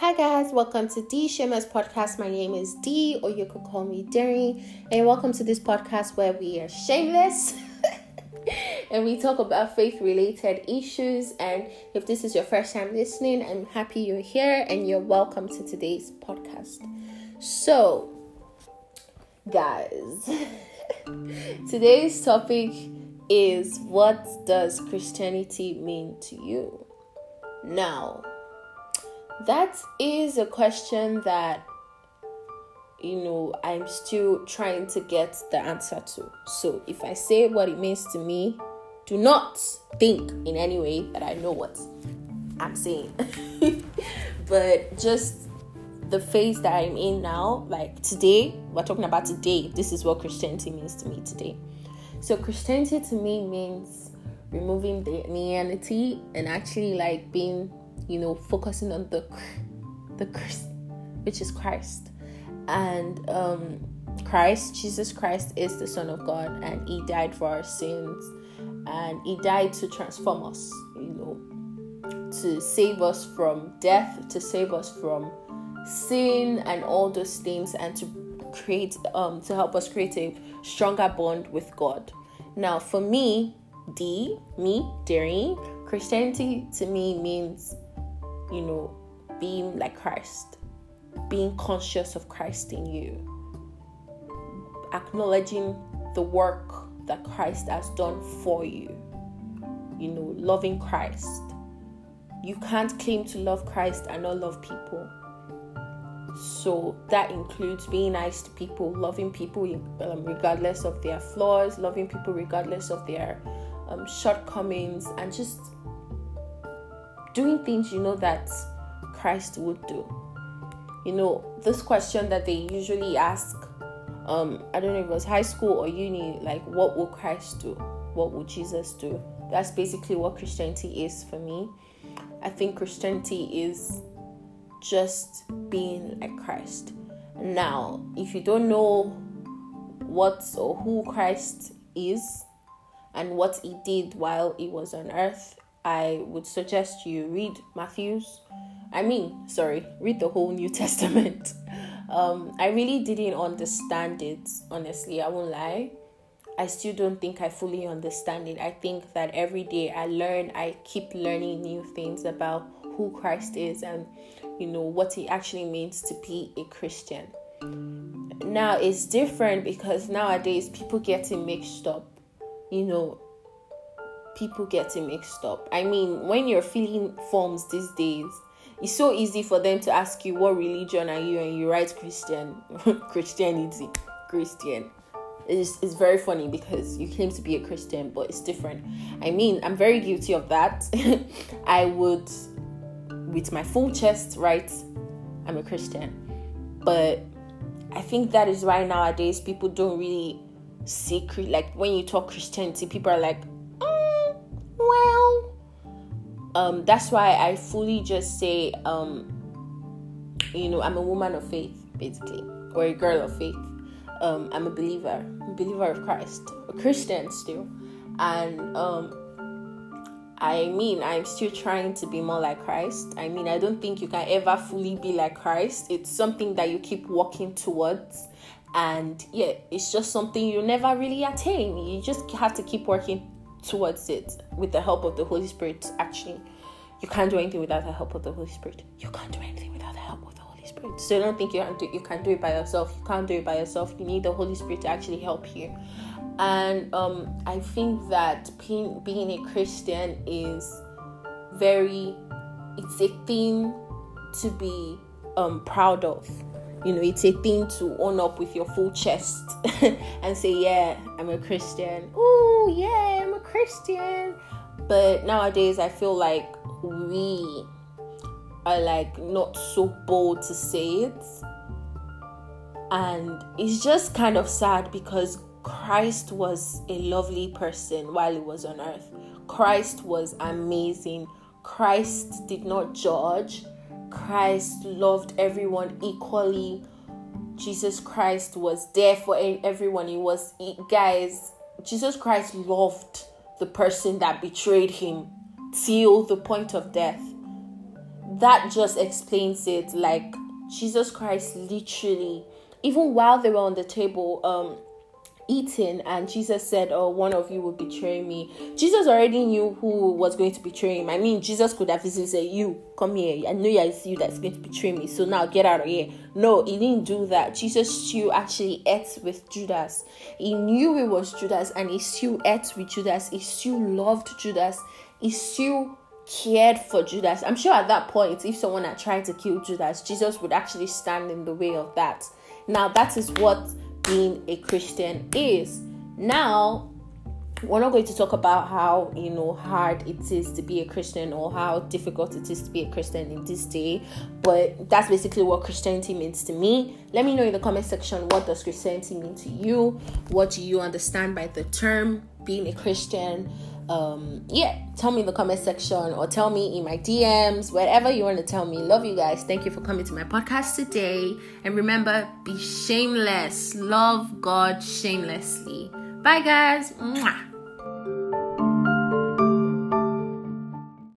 Hi guys, welcome to D Shameless Podcast. My name is D, or you could call me Derry, and welcome to this podcast where we are shameless and we talk about faith-related issues. And if this is your first time listening, I'm happy you're here and you're welcome to today's podcast. So, guys, today's topic is what does Christianity mean to you? Now, that is a question that you know I'm still trying to get the answer to. So if I say what it means to me, do not think in any way that I know what I'm saying. but just the phase that I'm in now, like today, we're talking about today. This is what Christianity means to me today. So Christianity to me means removing the neanity and actually like being you know, focusing on the the which is Christ. And um Christ, Jesus Christ is the Son of God and He died for our sins and He died to transform us, you know, to save us from death, to save us from sin and all those things, and to create um to help us create a stronger bond with God. Now for me, D, me, Derry, Christianity to me means you know, being like Christ, being conscious of Christ in you, acknowledging the work that Christ has done for you, you know, loving Christ. You can't claim to love Christ and not love people. So that includes being nice to people, loving people um, regardless of their flaws, loving people regardless of their um, shortcomings, and just doing things you know that Christ would do. You know, this question that they usually ask, um, I don't know if it was high school or uni, like, what will Christ do? What will Jesus do? That's basically what Christianity is for me. I think Christianity is just being like Christ. Now, if you don't know what or who Christ is and what he did while he was on earth, I would suggest you read Matthew's. I mean, sorry, read the whole New Testament. Um, I really didn't understand it, honestly, I won't lie. I still don't think I fully understand it. I think that every day I learn, I keep learning new things about who Christ is and, you know, what he actually means to be a Christian. Now it's different because nowadays people get it mixed up. You know, people getting mixed up. I mean, when you're filling forms these days, it's so easy for them to ask you what religion are you and you write Christian Christianity Christian. It's, it's very funny because you claim to be a Christian, but it's different. I mean, I'm very guilty of that. I would, with my full chest, write, I'm a Christian. But I think that is why nowadays people don't really secret like when you talk Christianity, people are like, um, that's why I fully just say, um, you know, I'm a woman of faith, basically, or a girl of faith. Um, I'm a believer, believer of Christ, a Christian still, and um, I mean, I'm still trying to be more like Christ. I mean, I don't think you can ever fully be like Christ. It's something that you keep working towards. And yeah, it's just something you never really attain. You just have to keep working towards it with the help of the Holy Spirit. Actually, you can't do anything without the help of the Holy Spirit. You can't do anything without the help of the Holy Spirit. So don't think you can do you can do it by yourself. You can't do it by yourself. You need the Holy Spirit to actually help you. And um, I think that being, being a Christian is very it's a thing to be um, proud of you know it's a thing to own up with your full chest and say yeah i'm a christian oh yeah i'm a christian. But nowadays i feel like we are like not so bold to say it. And it's just kind of sad because christ was a lovely person while he was on earth. Christ was amazing. Christ did not judge. Christ loved everyone equally. Jesus Christ was there for everyone. He was, guys, Jesus Christ loved the person that betrayed him till the point of death. that just explains it. Like Jesus Christ literally, even while they were on the table, um, eating and Jesus said, Oh, one of you will betray me. Jesus already knew who was going to betray him. I mean, Jesus could have easily said, You come here. I know it's you that's going to betray me. So now get out of here. No, he didn't do that. Jesus still actually ate with Judas. He knew it was Judas and he still ate with Judas. He still loved Judas. He still cared for Judas. I'm sure at that point, if someone had tried to kill Judas, Jesus would actually stand in the way of that. Now, that is what being a Christian is. Now, we're not going to talk about how you know hard it is to be a christian or how difficult it is to be a christian in this day but that's basically what christianity means to me. Let me know in the comment section what does christianity mean to you? What do you understand by the term being a christian um yeah tell me in the comment section or tell me in my dms whatever you want to tell me. Love you guys. Thank you for coming to my podcast today. And remember be shameless. Love god shamelessly. Bye guys. Mwah.